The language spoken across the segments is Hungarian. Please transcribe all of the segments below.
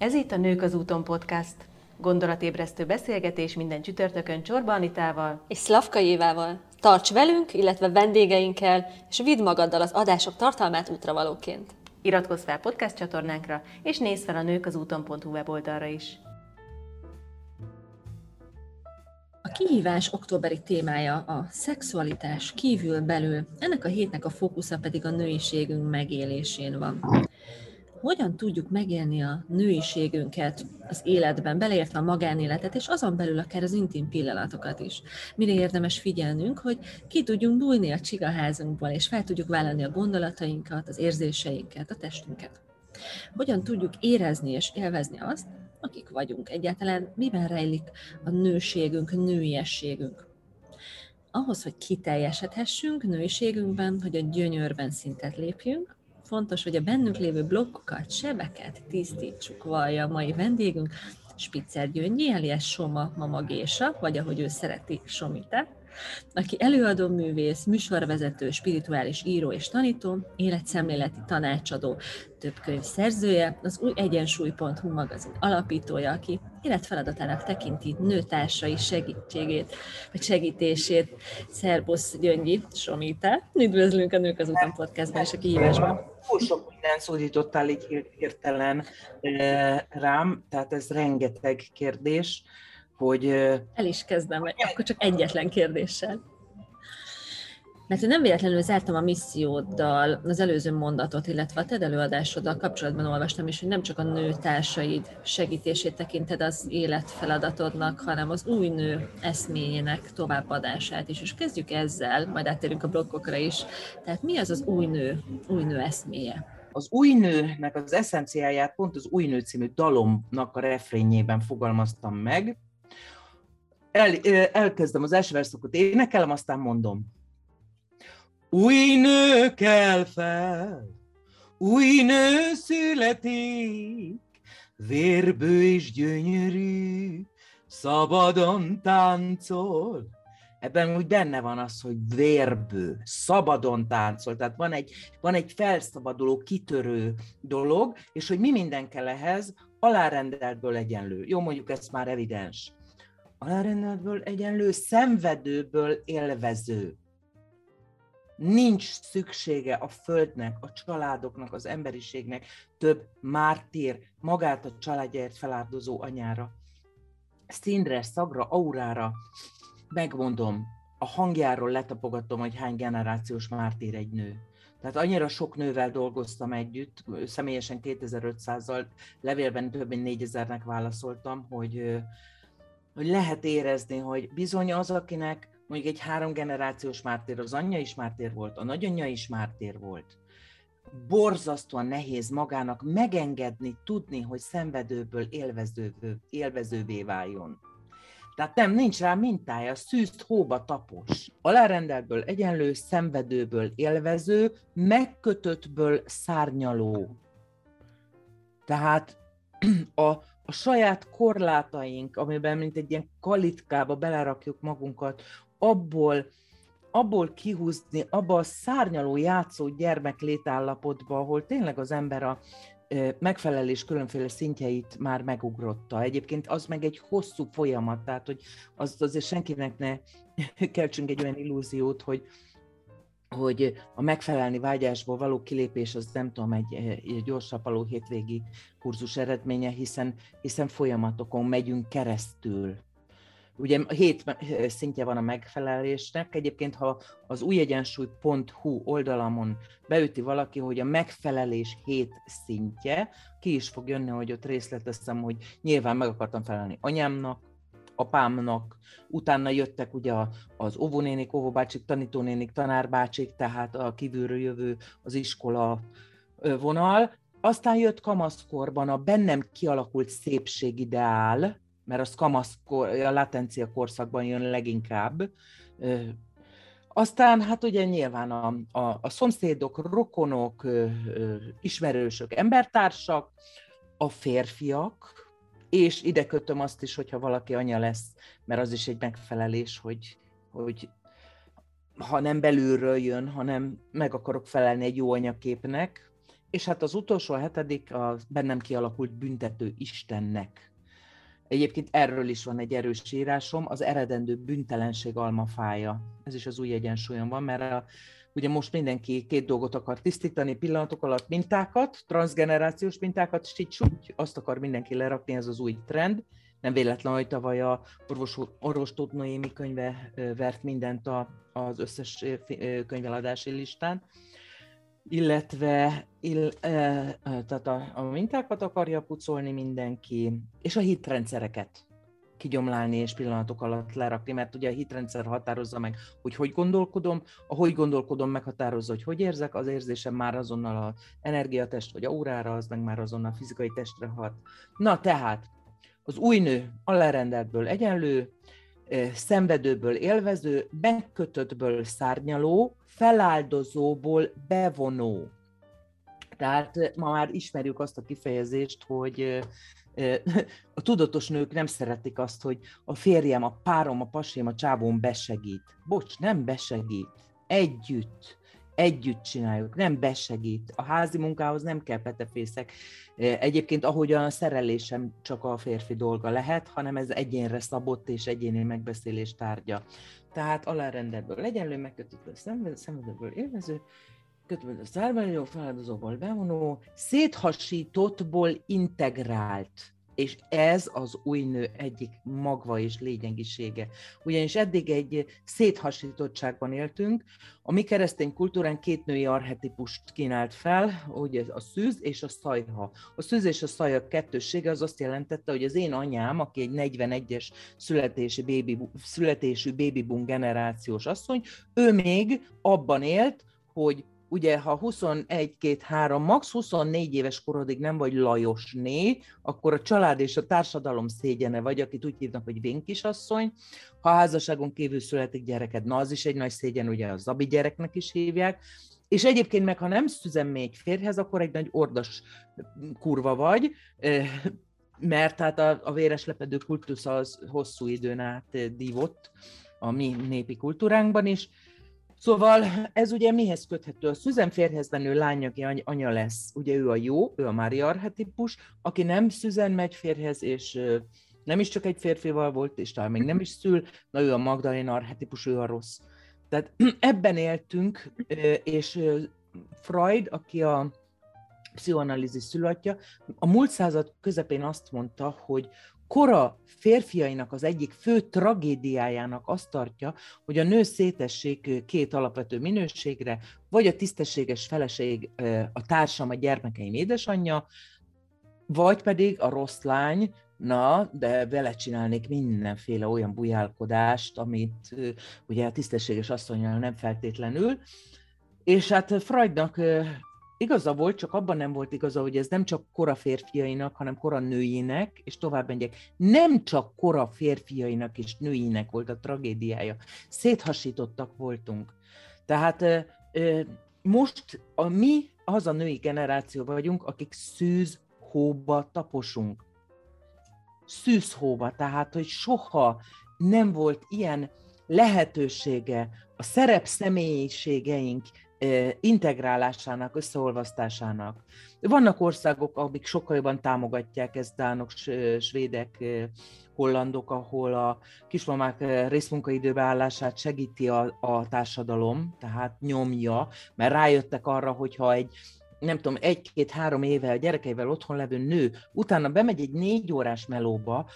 Ez itt a Nők az úton podcast. Gondolatébresztő beszélgetés minden csütörtökön Csorba Anitával és Szlavka Évával. Tarts velünk, illetve vendégeinkkel, és vidd magaddal az adások tartalmát útravalóként. Iratkozz fel podcast csatornánkra, és nézz fel a nők az úton.hu weboldalra is. A kihívás októberi témája a szexualitás kívül-belül, ennek a hétnek a fókusza pedig a nőiségünk megélésén van hogyan tudjuk megélni a nőiségünket az életben, beleértve a magánéletet, és azon belül akár az intim pillanatokat is. Mire érdemes figyelnünk, hogy ki tudjunk bújni a csigaházunkból, és fel tudjuk vállalni a gondolatainkat, az érzéseinket, a testünket. Hogyan tudjuk érezni és élvezni azt, akik vagyunk. Egyáltalán miben rejlik a nőségünk, nőiességünk. Ahhoz, hogy kiteljesedhessünk nőiségünkben, hogy a gyönyörben szintet lépjünk, fontos, hogy a bennünk lévő blokkokat, sebeket tisztítsuk, vallja a mai vendégünk, Spitzer Gyöngyi, alias Soma Mama Gésa, vagy ahogy ő szereti, Somite, aki előadó művész, műsorvezető, spirituális író és tanító, életszemléleti tanácsadó, több könyv szerzője, az új egyensúly.hu magazin alapítója, aki életfeladatának tekinti nőtársai segítségét, vagy segítését. Szerbusz Gyöngyi, Somite. Üdvözlünk a Nők az Után podcastban és a kihívásban. Túl sok minden szólítottál így hirtelen rám, tehát ez rengeteg kérdés hogy... El is kezdem, akkor csak egyetlen kérdéssel. Mert én nem véletlenül zártam a misszióddal az előző mondatot, illetve a TED előadásoddal kapcsolatban olvastam is, hogy nem csak a nő társaid segítését tekinted az életfeladatodnak, hanem az új nő eszményének továbbadását is. És kezdjük ezzel, majd áttérünk a blokkokra is. Tehát mi az az új nő, új nő eszméje? Az új nőnek az eszenciáját pont az új nő című dalomnak a refrényében fogalmaztam meg, el, elkezdem az első verszakot, énekelem, aztán mondom. Új nő kell fel, új nő születik, vérbő és gyönyörű, szabadon táncol. Ebben úgy benne van az, hogy vérbő, szabadon táncol, tehát van egy, van egy felszabaduló, kitörő dolog, és hogy mi minden kell ehhez, alárendeltből egyenlő. Jó, mondjuk ez már evidens alárendeltből egyenlő, szenvedőből élvező. Nincs szüksége a földnek, a családoknak, az emberiségnek több mártír, magát a családjáért feláldozó anyára. Színre, szagra, aurára, megmondom, a hangjáról letapogatom, hogy hány generációs mártír egy nő. Tehát annyira sok nővel dolgoztam együtt, személyesen 2500-zal, levélben több mint 4000-nek válaszoltam, hogy hogy lehet érezni, hogy bizony az, akinek mondjuk egy három generációs mártér, az anyja is mártér volt, a nagyanyja is mártér volt, borzasztóan nehéz magának megengedni, tudni, hogy szenvedőből élvezővé, élvezővé váljon. Tehát nem, nincs rá mintája, szűzt hóba tapos. Alárendeltből egyenlő, szenvedőből élvező, megkötöttből szárnyaló. Tehát a, a saját korlátaink, amiben mint egy ilyen kalitkába belerakjuk magunkat, abból, abból kihúzni, abba a szárnyaló játszó gyermek létállapotba, ahol tényleg az ember a megfelelés különféle szintjeit már megugrotta. Egyébként az meg egy hosszú folyamat, tehát hogy az azért senkinek ne keltsünk egy olyan illúziót, hogy, hogy a megfelelni vágyásból való kilépés az nem tudom, egy, egy gyorsapaló hétvégi kurzus eredménye, hiszen, hiszen folyamatokon megyünk keresztül. Ugye hét szintje van a megfelelésnek, egyébként ha az újegyensúly.hu oldalamon beüti valaki, hogy a megfelelés hét szintje, ki is fog jönni, hogy ott részleteztem, hogy nyilván meg akartam felelni anyámnak, apámnak, utána jöttek ugye az óvónénik, óvóbácsik, tanítónénik, tanárbácsik, tehát a kívülről jövő az iskola vonal, aztán jött kamaszkorban a bennem kialakult szépségideál, mert az kamaszkor, a latencia korszakban jön leginkább. Aztán hát ugye nyilván a, a, a szomszédok, rokonok, ismerősök, embertársak, a férfiak, és ide kötöm azt is, hogyha valaki anya lesz, mert az is egy megfelelés, hogy, hogy ha nem belülről jön, hanem meg akarok felelni egy jó anyaképnek, és hát az utolsó, a hetedik, a bennem kialakult büntető Istennek. Egyébként erről is van egy erős írásom, az eredendő büntelenség almafája. Ez is az új egyensúlyon van, mert a, ugye most mindenki két dolgot akar tisztítani pillanatok alatt, mintákat, transgenerációs mintákat, és így úgy azt akar mindenki lerakni, ez az új trend. Nem véletlen, hogy tavaly a orvos, orvos Tóth Noémi könyve vert mindent a, az összes könyveladási listán illetve ill, e, tehát a, a mintákat akarja pucolni mindenki, és a hitrendszereket kigyomlálni és pillanatok alatt lerakni, mert ugye a hitrendszer határozza meg, hogy hogy gondolkodom, a hogy gondolkodom meghatározza, hogy hogy érzek, az érzésem már azonnal az energiatest vagy aurára, az meg már azonnal a fizikai testre hat. Na tehát, az új nő alárendeltből egyenlő, szenvedőből élvező, megkötöttből szárnyaló, feláldozóból bevonó. Tehát ma már ismerjük azt a kifejezést, hogy a tudatos nők nem szeretik azt, hogy a férjem, a párom, a pasém, a csávón besegít. Bocs, nem besegít. Együtt együtt csináljuk, nem besegít. A házi munkához nem kell petefészek. Egyébként ahogyan a szerelésem csak a férfi dolga lehet, hanem ez egyénre szabott és egyéni megbeszélés tárgya. Tehát alárendelből egyenlő, megkötött a szenvedőből élvező, kötve a szárványok feladozóból bevonó, széthasítottból integrált és ez az új nő egyik magva és lényegisége. Ugyanis eddig egy széthasítottságban éltünk, a mi keresztény kultúrán két női arhetipust kínált fel, ugye a szűz és a szajha. A szűz és a szajha kettőssége az azt jelentette, hogy az én anyám, aki egy 41-es születési baby, születésű baby boom generációs asszony, ő még abban élt, hogy ugye ha 21, 2, 3, max 24 éves korodig nem vagy Lajosné, akkor a család és a társadalom szégyene vagy, akit úgy hívnak, hogy vénkisasszony. Ha házasságon kívül születik gyereked, na az is egy nagy szégyen, ugye a zabi gyereknek is hívják. És egyébként meg, ha nem szüzem még férjhez, akkor egy nagy ordas kurva vagy, mert hát a, a véres lepedő kultusz az hosszú időn át dívott a mi népi kultúránkban is, Szóval ez ugye mihez köthető? A Szüzen férhez menő lány, aki anya lesz, ugye ő a jó, ő a Mária arhetipus, aki nem Szüzen megy férhez, és nem is csak egy férfival volt, és talán még nem is szül, na ő a Magdalena arhetipus, ő a rossz. Tehát ebben éltünk, és Freud, aki a pszichoanalízis szülőatja, a múlt század közepén azt mondta, hogy kora férfiainak az egyik fő tragédiájának azt tartja, hogy a nő szétessék két alapvető minőségre, vagy a tisztességes feleség, a társam, a gyermekeim édesanyja, vagy pedig a rossz lány, na, de vele csinálnék mindenféle olyan bujálkodást, amit ugye a tisztességes asszonyjal nem feltétlenül, és hát Freudnak Igaza volt, csak abban nem volt igaza, hogy ez nem csak kora férfiainak, hanem kora nőinek, és tovább megyek, nem csak kora férfiainak és nőinek volt a tragédiája. Széthasítottak voltunk. Tehát most a mi az a női generáció vagyunk, akik szűz hóba taposunk. Szűzhóba, tehát, hogy soha nem volt ilyen lehetősége a szerep személyiségeink integrálásának, összeolvasztásának. Vannak országok, amik sokkal jobban támogatják ezt, dánok, svédek, hollandok, ahol a kismamák részmunkaidőbe állását segíti a, a társadalom, tehát nyomja, mert rájöttek arra, hogyha egy nem tudom, egy-két-három éve a gyerekeivel otthon levő nő, utána bemegy egy négy órás melóba,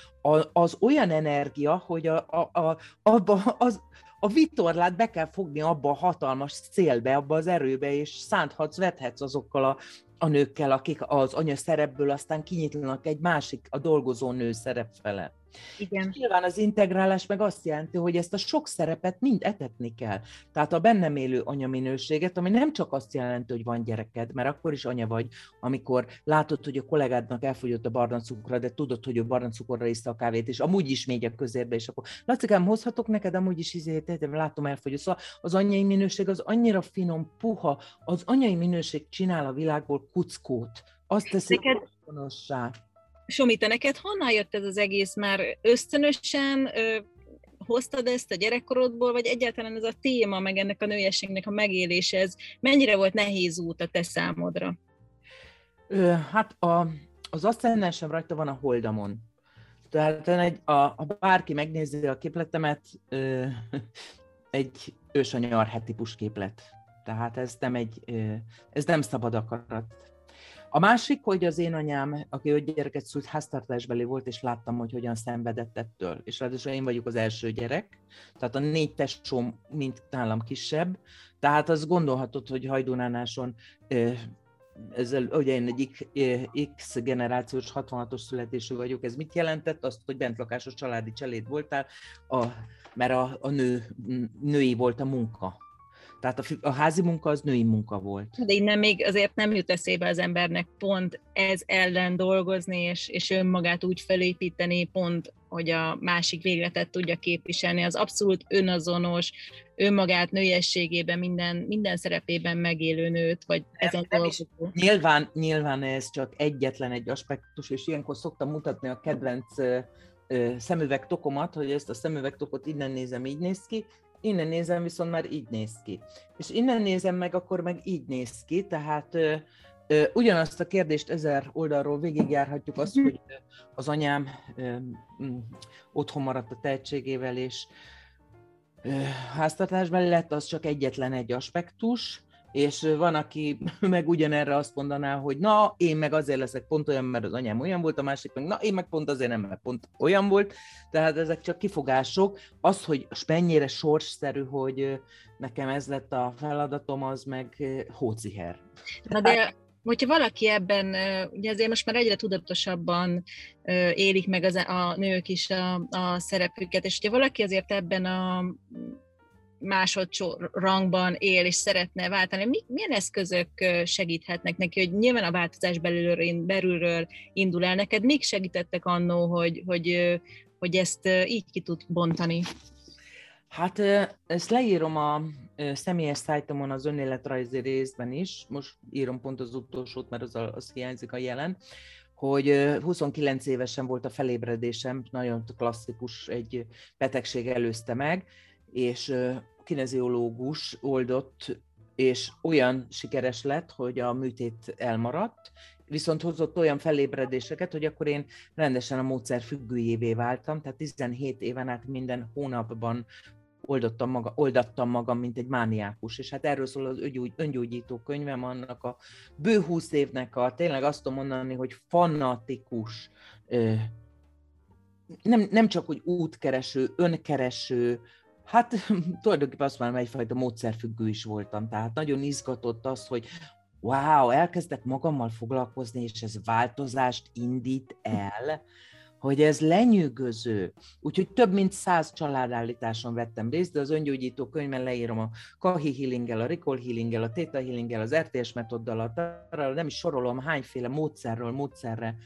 az olyan energia, hogy a, a, a, abba az, a vitorlát be kell fogni abba a hatalmas szélbe, abba az erőbe, és szánthatsz, vethetsz azokkal a, a nőkkel, akik az anya szerepből aztán kinyitlanak egy másik, a dolgozó nő szerep fele. Igen. És nyilván az integrálás meg azt jelenti, hogy ezt a sok szerepet mind etetni kell. Tehát a bennem élő anyaminőséget, ami nem csak azt jelenti, hogy van gyereked, mert akkor is anya vagy, amikor látod, hogy a kollégádnak elfogyott a barna cukra, de tudod, hogy ő barna cukorra iszta a kávét, és amúgy is megy a közérbe, és akkor Lacikám, hozhatok neked, amúgy is izé, látom elfogyott. Szóval az anyai minőség az annyira finom, puha, az anyai minőség csinál a világból kuckót. Azt teszi neked, Somi, te neked honnan jött ez az egész? Már ösztönösen ö, hoztad ezt a gyerekkorodból, vagy egyáltalán ez a téma, meg ennek a nőiességnek a megélése, ez mennyire volt nehéz út a te számodra? Ö, hát a, az aszcendensem rajta van a holdamon. Tehát egy, a, a bárki megnézi a képletemet, ö, egy ősanya arhetipus képlet. Tehát ez nem egy, ö, ez nem szabad akarat. A másik, hogy az én anyám, aki öt gyereket szült, háztartásbeli volt, és láttam, hogy hogyan szenvedett ettől. És ráadásul én vagyok az első gyerek, tehát a négy tesóm mind nálam kisebb, tehát az gondolhatod, hogy Hajdunánáson ezzel, ugye én egy X generációs 66-os születésű vagyok, ez mit jelentett? Azt, hogy bentlakásos családi cseléd voltál, a, mert a, a nő, női volt a munka. Tehát a, a házi munka az női munka volt. De innen még azért nem jut eszébe az embernek pont ez ellen dolgozni, és, és önmagát úgy felépíteni, pont, hogy a másik végletet tudja képviselni. Az abszolút önazonos, önmagát nőiességében, minden, minden szerepében megélő nőt, vagy ezen dolgozó. Nyilván, nyilván ez csak egyetlen egy aspektus, és ilyenkor szoktam mutatni a kedvenc szemüvegtokomat, hogy ezt a szemüvegtokot innen nézem, így néz ki, innen nézem, viszont már így néz ki. És innen nézem meg, akkor meg így néz ki, tehát ö, ö, ugyanazt a kérdést ezer oldalról végigjárhatjuk, azt, hogy az anyám ö, otthon maradt a tehetségével, és háztartásban lett, az csak egyetlen egy aspektus, és van, aki meg ugyanerre azt mondaná, hogy na, én meg azért leszek pont olyan, mert az anyám olyan volt, a másik meg na, én meg pont azért nem, mert pont olyan volt, tehát ezek csak kifogások. Az, hogy mennyire sorsszerű, hogy nekem ez lett a feladatom, az meg hóciher. Na de hogyha valaki ebben, ugye azért most már egyre tudatosabban élik meg az, a nők is a, a szerepüket, és hogyha valaki azért ebben a rangban él és szeretne váltani, mi, milyen eszközök segíthetnek neki, hogy nyilván a változás belülről, belülről indul el? Neked, mik segítettek annó, hogy, hogy, hogy ezt így ki tud bontani? Hát ezt leírom a személyes szájtomon az önéletrajzi részben is, most írom pont az utolsót, mert az, az hiányzik a jelen, hogy 29 évesen volt a felébredésem, nagyon klasszikus, egy betegség előzte meg, és kineziológus oldott, és olyan sikeres lett, hogy a műtét elmaradt, viszont hozott olyan felébredéseket, hogy akkor én rendesen a módszer függőjévé váltam, tehát 17 éven át minden hónapban oldottam maga, oldattam magam, mint egy mániákus, és hát erről szól az öngyógy, öngyógyító könyvem, annak a bő húsz évnek a, tényleg azt tudom mondani, hogy fanatikus, nem, nem csak, hogy útkereső, önkereső, Hát tulajdonképpen azt már egyfajta módszerfüggő is voltam, tehát nagyon izgatott az, hogy wow, elkezdek magammal foglalkozni, és ez változást indít el, hogy ez lenyűgöző. Úgyhogy több mint száz családállításon vettem részt, de az öngyógyító könyvben leírom a Kahi healing a Recall healing a Theta healing az RTS metoddal, a, nem is sorolom hányféle módszerről módszerre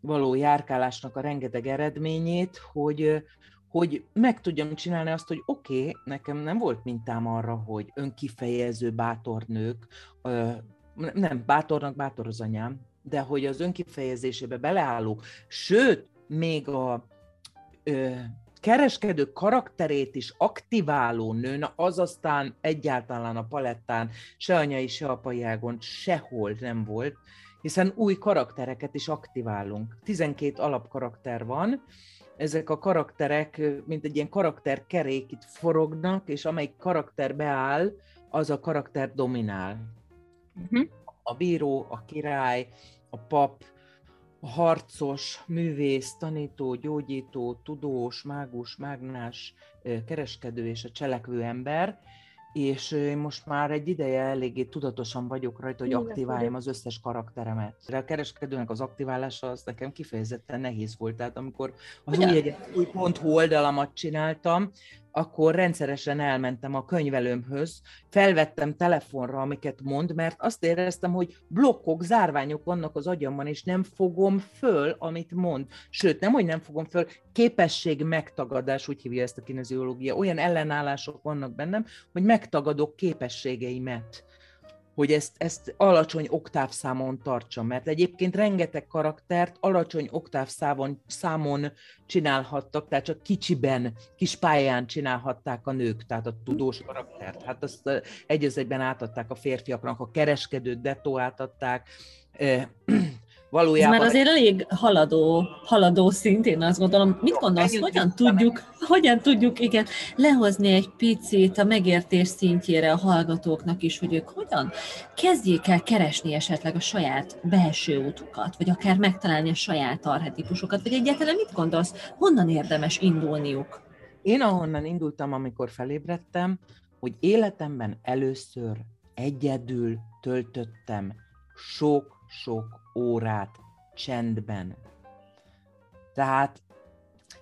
való járkálásnak a rengeteg eredményét, hogy, hogy meg tudjam csinálni azt, hogy oké, okay, nekem nem volt mintám arra, hogy önkifejező bátor nők, nem, bátornak bátor az anyám, de hogy az önkifejezésébe beleálló, sőt, még a ö, kereskedő karakterét is aktiváló nő, na az aztán egyáltalán a palettán se anyai, se apai ágon sehol nem volt, hiszen új karaktereket is aktiválunk. 12 alapkarakter van, ezek a karakterek, mint egy ilyen karakterkerék itt forognak, és amelyik karakter beáll, az a karakter dominál. Uh-huh. A bíró, a király, a pap, a harcos, művész, tanító, gyógyító, tudós, mágus, mágnás, kereskedő és a cselekvő ember, és most már egy ideje eléggé tudatosan vagyok rajta, hogy aktiváljam az összes karakteremet. De a kereskedőnek az aktiválása az nekem kifejezetten nehéz volt. Tehát amikor az új, új pont oldalamat csináltam, akkor rendszeresen elmentem a könyvelőmhöz, felvettem telefonra, amiket mond, mert azt éreztem, hogy blokkok, zárványok vannak az agyamban, és nem fogom föl, amit mond. Sőt, nem, hogy nem fogom föl, képesség megtagadás, úgy hívja ezt a kineziológia, olyan ellenállások vannak bennem, hogy megtagadok képességeimet hogy ezt, ezt alacsony oktávszámon tartsam, mert egyébként rengeteg karaktert alacsony oktávszámon számon csinálhattak, tehát csak kicsiben, kis pályán csinálhatták a nők, tehát a tudós karaktert. Hát azt egy egyben átadták a férfiaknak, a kereskedőt detó átadták, valójában... Ez már azért elég haladó, haladó szint, én azt gondolom. Mit gondolsz, hogyan tudjuk, hogyan tudjuk igen, lehozni egy picit a megértés szintjére a hallgatóknak is, hogy ők hogyan kezdjék el keresni esetleg a saját belső útukat, vagy akár megtalálni a saját arhetipusokat, vagy egyáltalán mit gondolsz, honnan érdemes indulniuk? Én ahonnan indultam, amikor felébredtem, hogy életemben először egyedül töltöttem sok-sok órát csendben. Tehát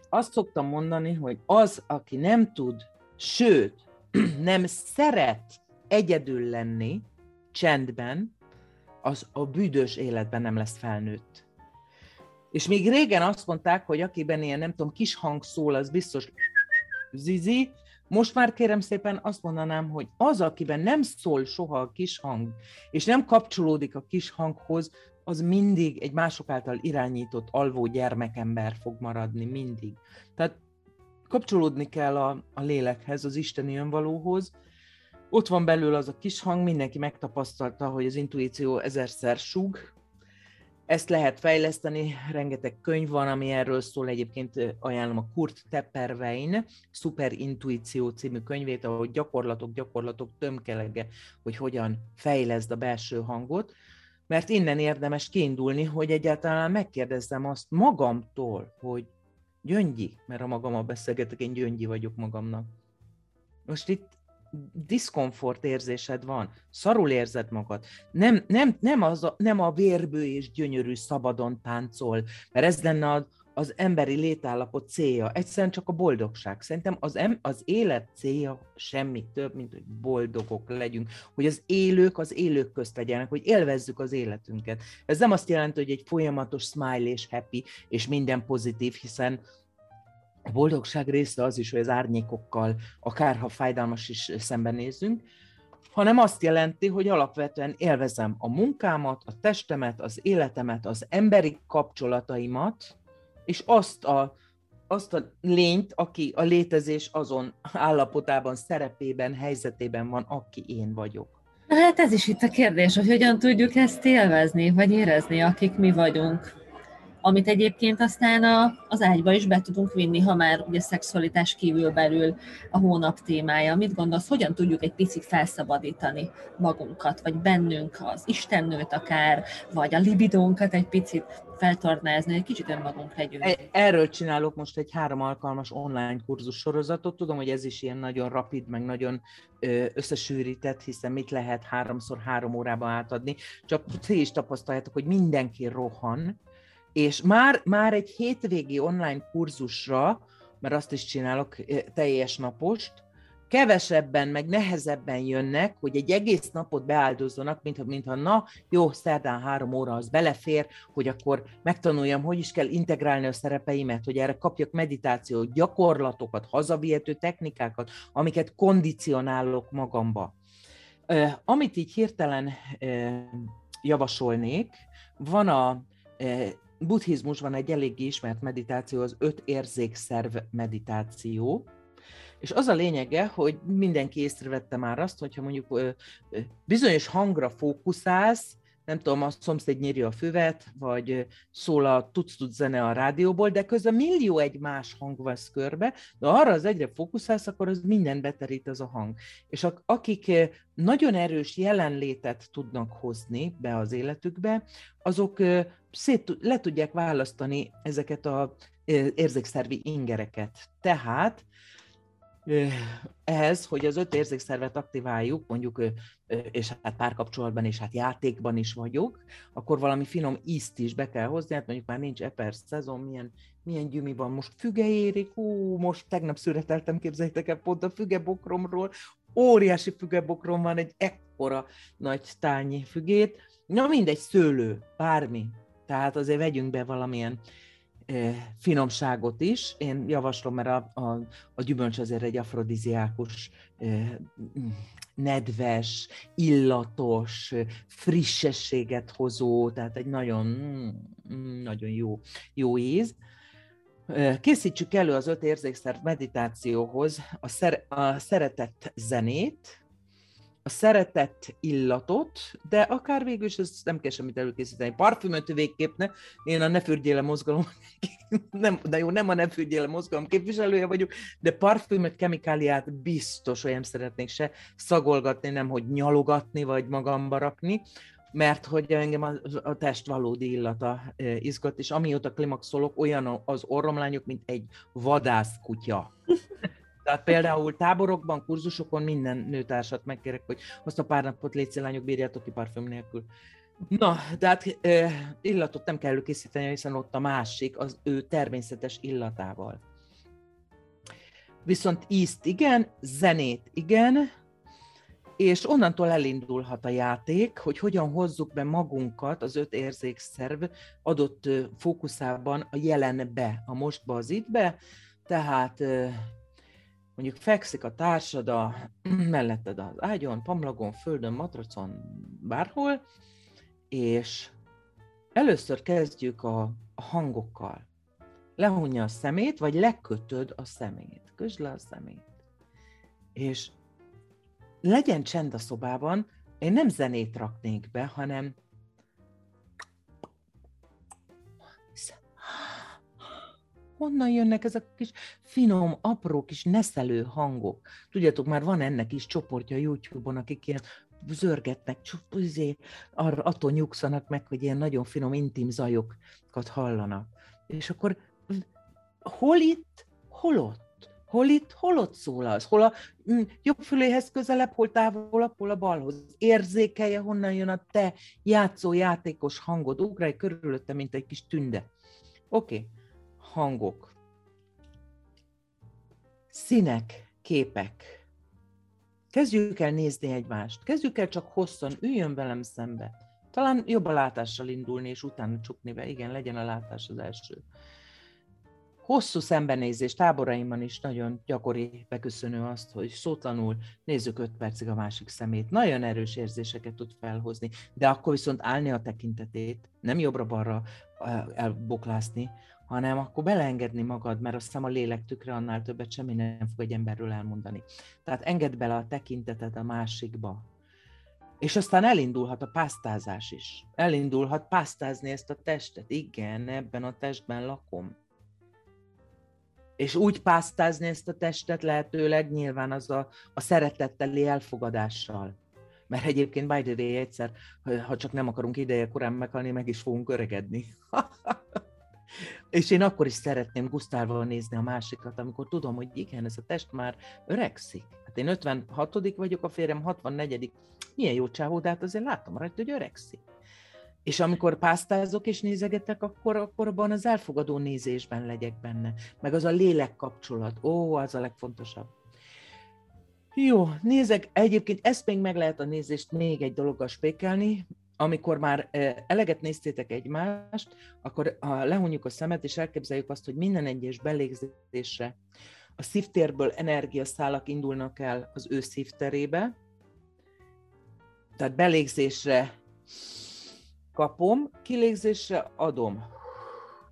azt szoktam mondani, hogy az, aki nem tud, sőt, nem szeret egyedül lenni csendben, az a büdös életben nem lesz felnőtt. És még régen azt mondták, hogy akiben ilyen, nem tudom, kis hang szól, az biztos zizi, most már kérem szépen azt mondanám, hogy az, akiben nem szól soha a kis hang, és nem kapcsolódik a kis hanghoz, az mindig egy mások által irányított alvó gyermekember fog maradni, mindig. Tehát kapcsolódni kell a, a lélekhez, az isteni önvalóhoz. Ott van belül az a kis hang, mindenki megtapasztalta, hogy az intuíció ezerszer sug, ezt lehet fejleszteni, rengeteg könyv van, ami erről szól, egyébként ajánlom a Kurt Tepperwein Super Intuíció című könyvét, ahol gyakorlatok, gyakorlatok tömkelege, hogy hogyan fejleszd a belső hangot. Mert innen érdemes kiindulni, hogy egyáltalán megkérdezzem azt magamtól, hogy Gyöngyi, mert a magammal beszélgetek, én Gyöngyi vagyok magamnak. Most itt diszkomfort érzésed van, szarul érzed magad, nem, nem, nem, az a, nem a vérbő és gyönyörű szabadon táncol, mert ez lenne a, az emberi létállapot célja, egyszerűen csak a boldogság. Szerintem az, em, az élet célja semmi több, mint hogy boldogok legyünk, hogy az élők az élők közt legyenek, hogy élvezzük az életünket. Ez nem azt jelenti, hogy egy folyamatos smile és happy, és minden pozitív, hiszen a boldogság része az is, hogy az árnyékokkal, akárha fájdalmas is szembenézünk, hanem azt jelenti, hogy alapvetően élvezem a munkámat, a testemet, az életemet, az emberi kapcsolataimat, és azt a, azt a lényt, aki a létezés azon állapotában, szerepében, helyzetében van, aki én vagyok. Hát ez is itt a kérdés, hogy hogyan tudjuk ezt élvezni, vagy érezni, akik mi vagyunk amit egyébként aztán a, az ágyba is be tudunk vinni, ha már ugye szexualitás kívül belül a hónap témája. Mit gondolsz, hogyan tudjuk egy picit felszabadítani magunkat, vagy bennünk az istennőt akár, vagy a libidónkat egy picit feltornázni, egy kicsit önmagunk legyünk. E, erről csinálok most egy három alkalmas online kurzus sorozatot. Tudom, hogy ez is ilyen nagyon rapid, meg nagyon összesűrített, hiszen mit lehet háromszor három órába átadni. Csak ti is tapasztaljátok, hogy mindenki rohan, és már, már egy hétvégi online kurzusra, mert azt is csinálok teljes napost, kevesebben, meg nehezebben jönnek, hogy egy egész napot beáldozzanak, mintha, mintha na, jó, szerdán három óra az belefér, hogy akkor megtanuljam, hogy is kell integrálni a szerepeimet, hogy erre kapjak meditáció, gyakorlatokat, hazavihető technikákat, amiket kondicionálok magamba. Amit így hirtelen javasolnék, van a buddhizmusban egy eléggé ismert meditáció, az öt érzékszerv meditáció, és az a lényege, hogy mindenki észrevette már azt, hogyha mondjuk bizonyos hangra fókuszálsz, nem tudom, a szomszéd nyírja a füvet, vagy szól a tuc zene a rádióból, de közben millió egy más hang vesz körbe, de arra az egyre fókuszálsz, akkor az minden beterít az a hang. És akik nagyon erős jelenlétet tudnak hozni be az életükbe, azok szét, le tudják választani ezeket a érzékszervi ingereket. Tehát ehhez, hogy az öt érzékszervet aktiváljuk, mondjuk, és hát párkapcsolatban és hát játékban is vagyok, akkor valami finom ízt is be kell hozni, hát mondjuk már nincs eper szezon, milyen, milyen gyümi van, most füge érik, ú, most tegnap szüreteltem, képzeljétek el pont a fügebokromról, óriási fügebokrom van, egy ekkora nagy tányi fügét, na mindegy, szőlő, bármi, tehát azért vegyünk be valamilyen finomságot is. Én javaslom, mert a, a, a gyümölcs azért egy afrodiziákus, nedves, illatos, frissességet hozó, tehát egy nagyon, mm, nagyon jó, jó íz. Készítsük elő az öt érzékszer meditációhoz a, szer, a szeretett zenét, a szeretett illatot, de akár végül is ez nem kell semmit előkészíteni. Parfümöt végképp ne. Én a Ne Fürdjéle mozgalom, nem, de jó, nem a Ne Fürdjéle mozgalom képviselője vagyok, de parfümöt, kemikáliát biztos olyan szeretnék se szagolgatni, nem hogy nyalogatni, vagy magamba rakni, mert hogy engem a, a test valódi illata izgat, és amióta klimaxolok, olyan az orromlányok, mint egy vadászkutya. Tehát például táborokban, kurzusokon minden nőtársat megkérek, hogy azt a pár napot légy lányok, bírjátok ki parfüm nélkül. Na, de hát illatot nem kell előkészíteni, hiszen ott a másik az ő természetes illatával. Viszont ízt igen, zenét igen, és onnantól elindulhat a játék, hogy hogyan hozzuk be magunkat, az öt érzékszerv adott fókuszában a jelenbe, a mostba, az ittbe, tehát mondjuk fekszik a társad a, melletted az ágyon, pamlagon, földön, matracon, bárhol, és először kezdjük a, a hangokkal. Lehunja a szemét, vagy lekötöd a szemét. Közd le a szemét. És legyen csend a szobában, én nem zenét raknék be, hanem honnan jönnek ezek a kis finom, apró kis neszelő hangok? Tudjátok, már van ennek is csoportja YouTube-on, akik ilyen zörgetnek, izé, arra, attól nyugszanak meg, hogy ilyen nagyon finom, intim zajokat hallanak. És akkor hol itt, hol ott? Hol itt, hol ott az? Hol a mm, jobb füléhez közelebb, hol távolabb, hol a balhoz. Érzékelje, honnan jön a te játszó játékos hangod. Ugrálj körülötte, mint egy kis tünde. Oké. Okay hangok, színek, képek. Kezdjük el nézni egymást, kezdjük el csak hosszan, üljön velem szembe. Talán jobb a látással indulni, és utána csukni be. Igen, legyen a látás az első. Hosszú szembenézés táboraimban is nagyon gyakori beköszönő azt, hogy szótlanul nézzük öt percig a másik szemét. Nagyon erős érzéseket tud felhozni, de akkor viszont állni a tekintetét, nem jobbra-balra elboklászni, hanem akkor beleengedni magad, mert azt hiszem a lélek tükre annál többet semmi nem fog egy emberről elmondani. Tehát engedd bele a tekintetet a másikba. És aztán elindulhat a pásztázás is. Elindulhat pásztázni ezt a testet. Igen, ebben a testben lakom. És úgy pásztázni ezt a testet lehetőleg nyilván az a, a szeretetteli elfogadással. Mert egyébként by the way egyszer, ha csak nem akarunk ideje korán meghalni, meg is fogunk öregedni. És én akkor is szeretném gusztálva nézni a másikat, amikor tudom, hogy igen, ez a test már öregszik. Hát én 56 vagyok, a férjem 64 Milyen jó csávó, de hát azért látom rajta, hogy öregszik. És amikor pásztázok és nézegetek, akkor, akkor abban az elfogadó nézésben legyek benne. Meg az a lélek kapcsolat. Ó, az a legfontosabb. Jó, nézek, egyébként ezt még meg lehet a nézést még egy dologgal spékelni, amikor már eleget néztétek egymást, akkor ha lehunjuk a szemet, és elképzeljük azt, hogy minden egyes belégzésre a szívtérből energiaszálak indulnak el az ő szívterébe, tehát belégzésre kapom, kilégzésre adom.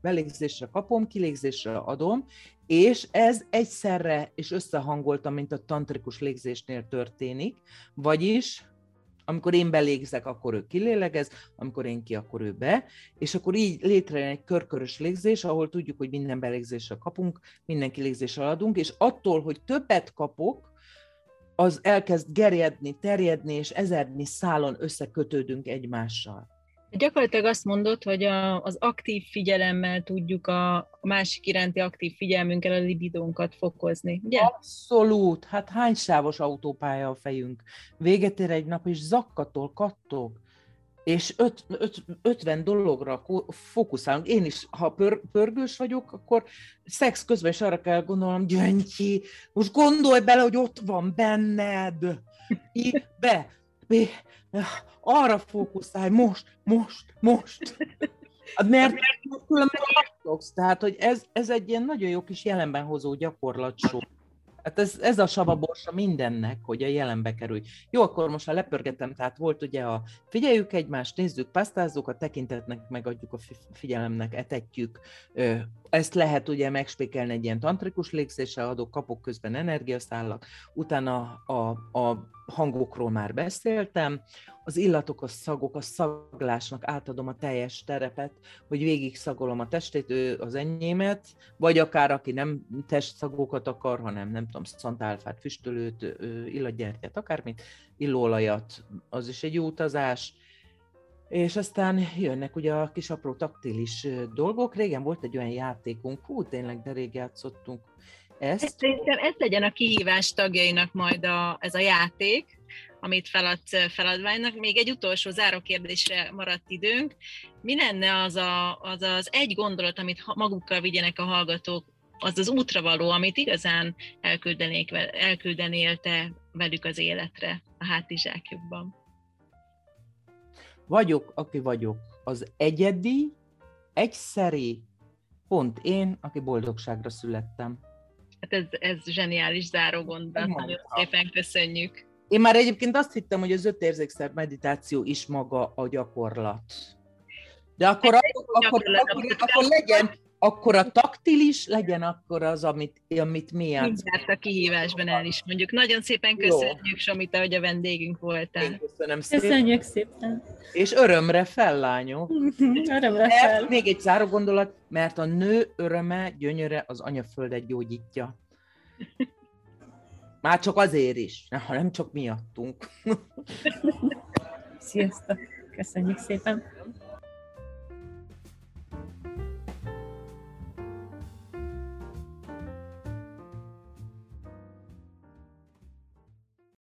Belégzésre kapom, kilégzésre adom, és ez egyszerre és összehangoltam, mint a tantrikus légzésnél történik, vagyis amikor én belégzek, akkor ő kilélegez, amikor én ki, akkor ő be, és akkor így létrejön egy körkörös légzés, ahol tudjuk, hogy minden belégzésre kapunk, minden kilégzésre adunk, és attól, hogy többet kapok, az elkezd gerjedni, terjedni, és ezernyi szálon összekötődünk egymással. Gyakorlatilag azt mondod, hogy a, az aktív figyelemmel tudjuk a, másik iránti aktív figyelmünkkel a libidónkat fokozni, ugye? Abszolút. Hát hány sávos autópálya a fejünk? Véget ér egy nap, és zakkatol, kattog és öt, öt, 50 dologra fókuszálunk. Én is, ha pör, pörgős vagyok, akkor szex közben is arra kell gondolnom, Gyöngyi, most gondolj bele, hogy ott van benned. I, be, be, arra fókuszálj, most, most, most. Hát mert különben tehát, hogy ez, ez egy ilyen nagyon jó kis jelenben hozó gyakorlat Hát ez, ez a savaborsa mindennek, hogy a jelenbe kerülj. Jó, akkor most ha lepörgetem, tehát volt ugye a figyeljük egymást, nézzük, pásztázzuk, a tekintetnek megadjuk a figyelemnek, etetjük. Ezt lehet ugye megspékelni egy ilyen tantrikus légzéssel, adok, kapok közben energiaszállak, utána a, a hangokról már beszéltem, az illatok, a szagok, a szaglásnak átadom a teljes terepet, hogy végig szagolom a testét, ő az enyémet, vagy akár aki nem testszagokat akar, hanem nem tudom, szantálfát, füstölőt, illatgyertyát, akármit, illóolajat, az is egy jó utazás, és aztán jönnek ugye a kis apró taktilis dolgok. Régen volt egy olyan játékunk, hú, tényleg, de rég játszottunk ezt. Szerintem ez legyen a kihívás tagjainak majd a, ez a játék, amit feladsz feladványnak. Még egy utolsó záró kérdésre maradt időnk. Mi lenne az, a, az az egy gondolat, amit magukkal vigyenek a hallgatók, az az útravaló, amit igazán elküldenék, elküldenél te velük az életre a hátizsákjukban? Vagyok, aki vagyok. Az egyedi, egyszeri, pont én, aki boldogságra születtem. Hát ez, ez zseniális záró gondolat, nagyon szépen köszönjük. Én már egyébként azt hittem, hogy az öt érzékszer meditáció is maga a gyakorlat. De akkor, hát, akkor, akkor, akkor, akkor legyen, akkor a taktilis legyen akkor az, amit, amit mi játszunk. Mindjárt a kihívásban el is mondjuk. Nagyon szépen köszönjük, Somita, hogy a vendégünk voltál. Én köszönöm szépen. Köszönjük szépen. És örömre fel, lányok. örömre fel. Még egy záró gondolat, mert a nő öröme, gyönyöre az anyaföldet gyógyítja. Már csak azért is, ha nem csak miattunk. Sziasztok! Köszönjük szépen!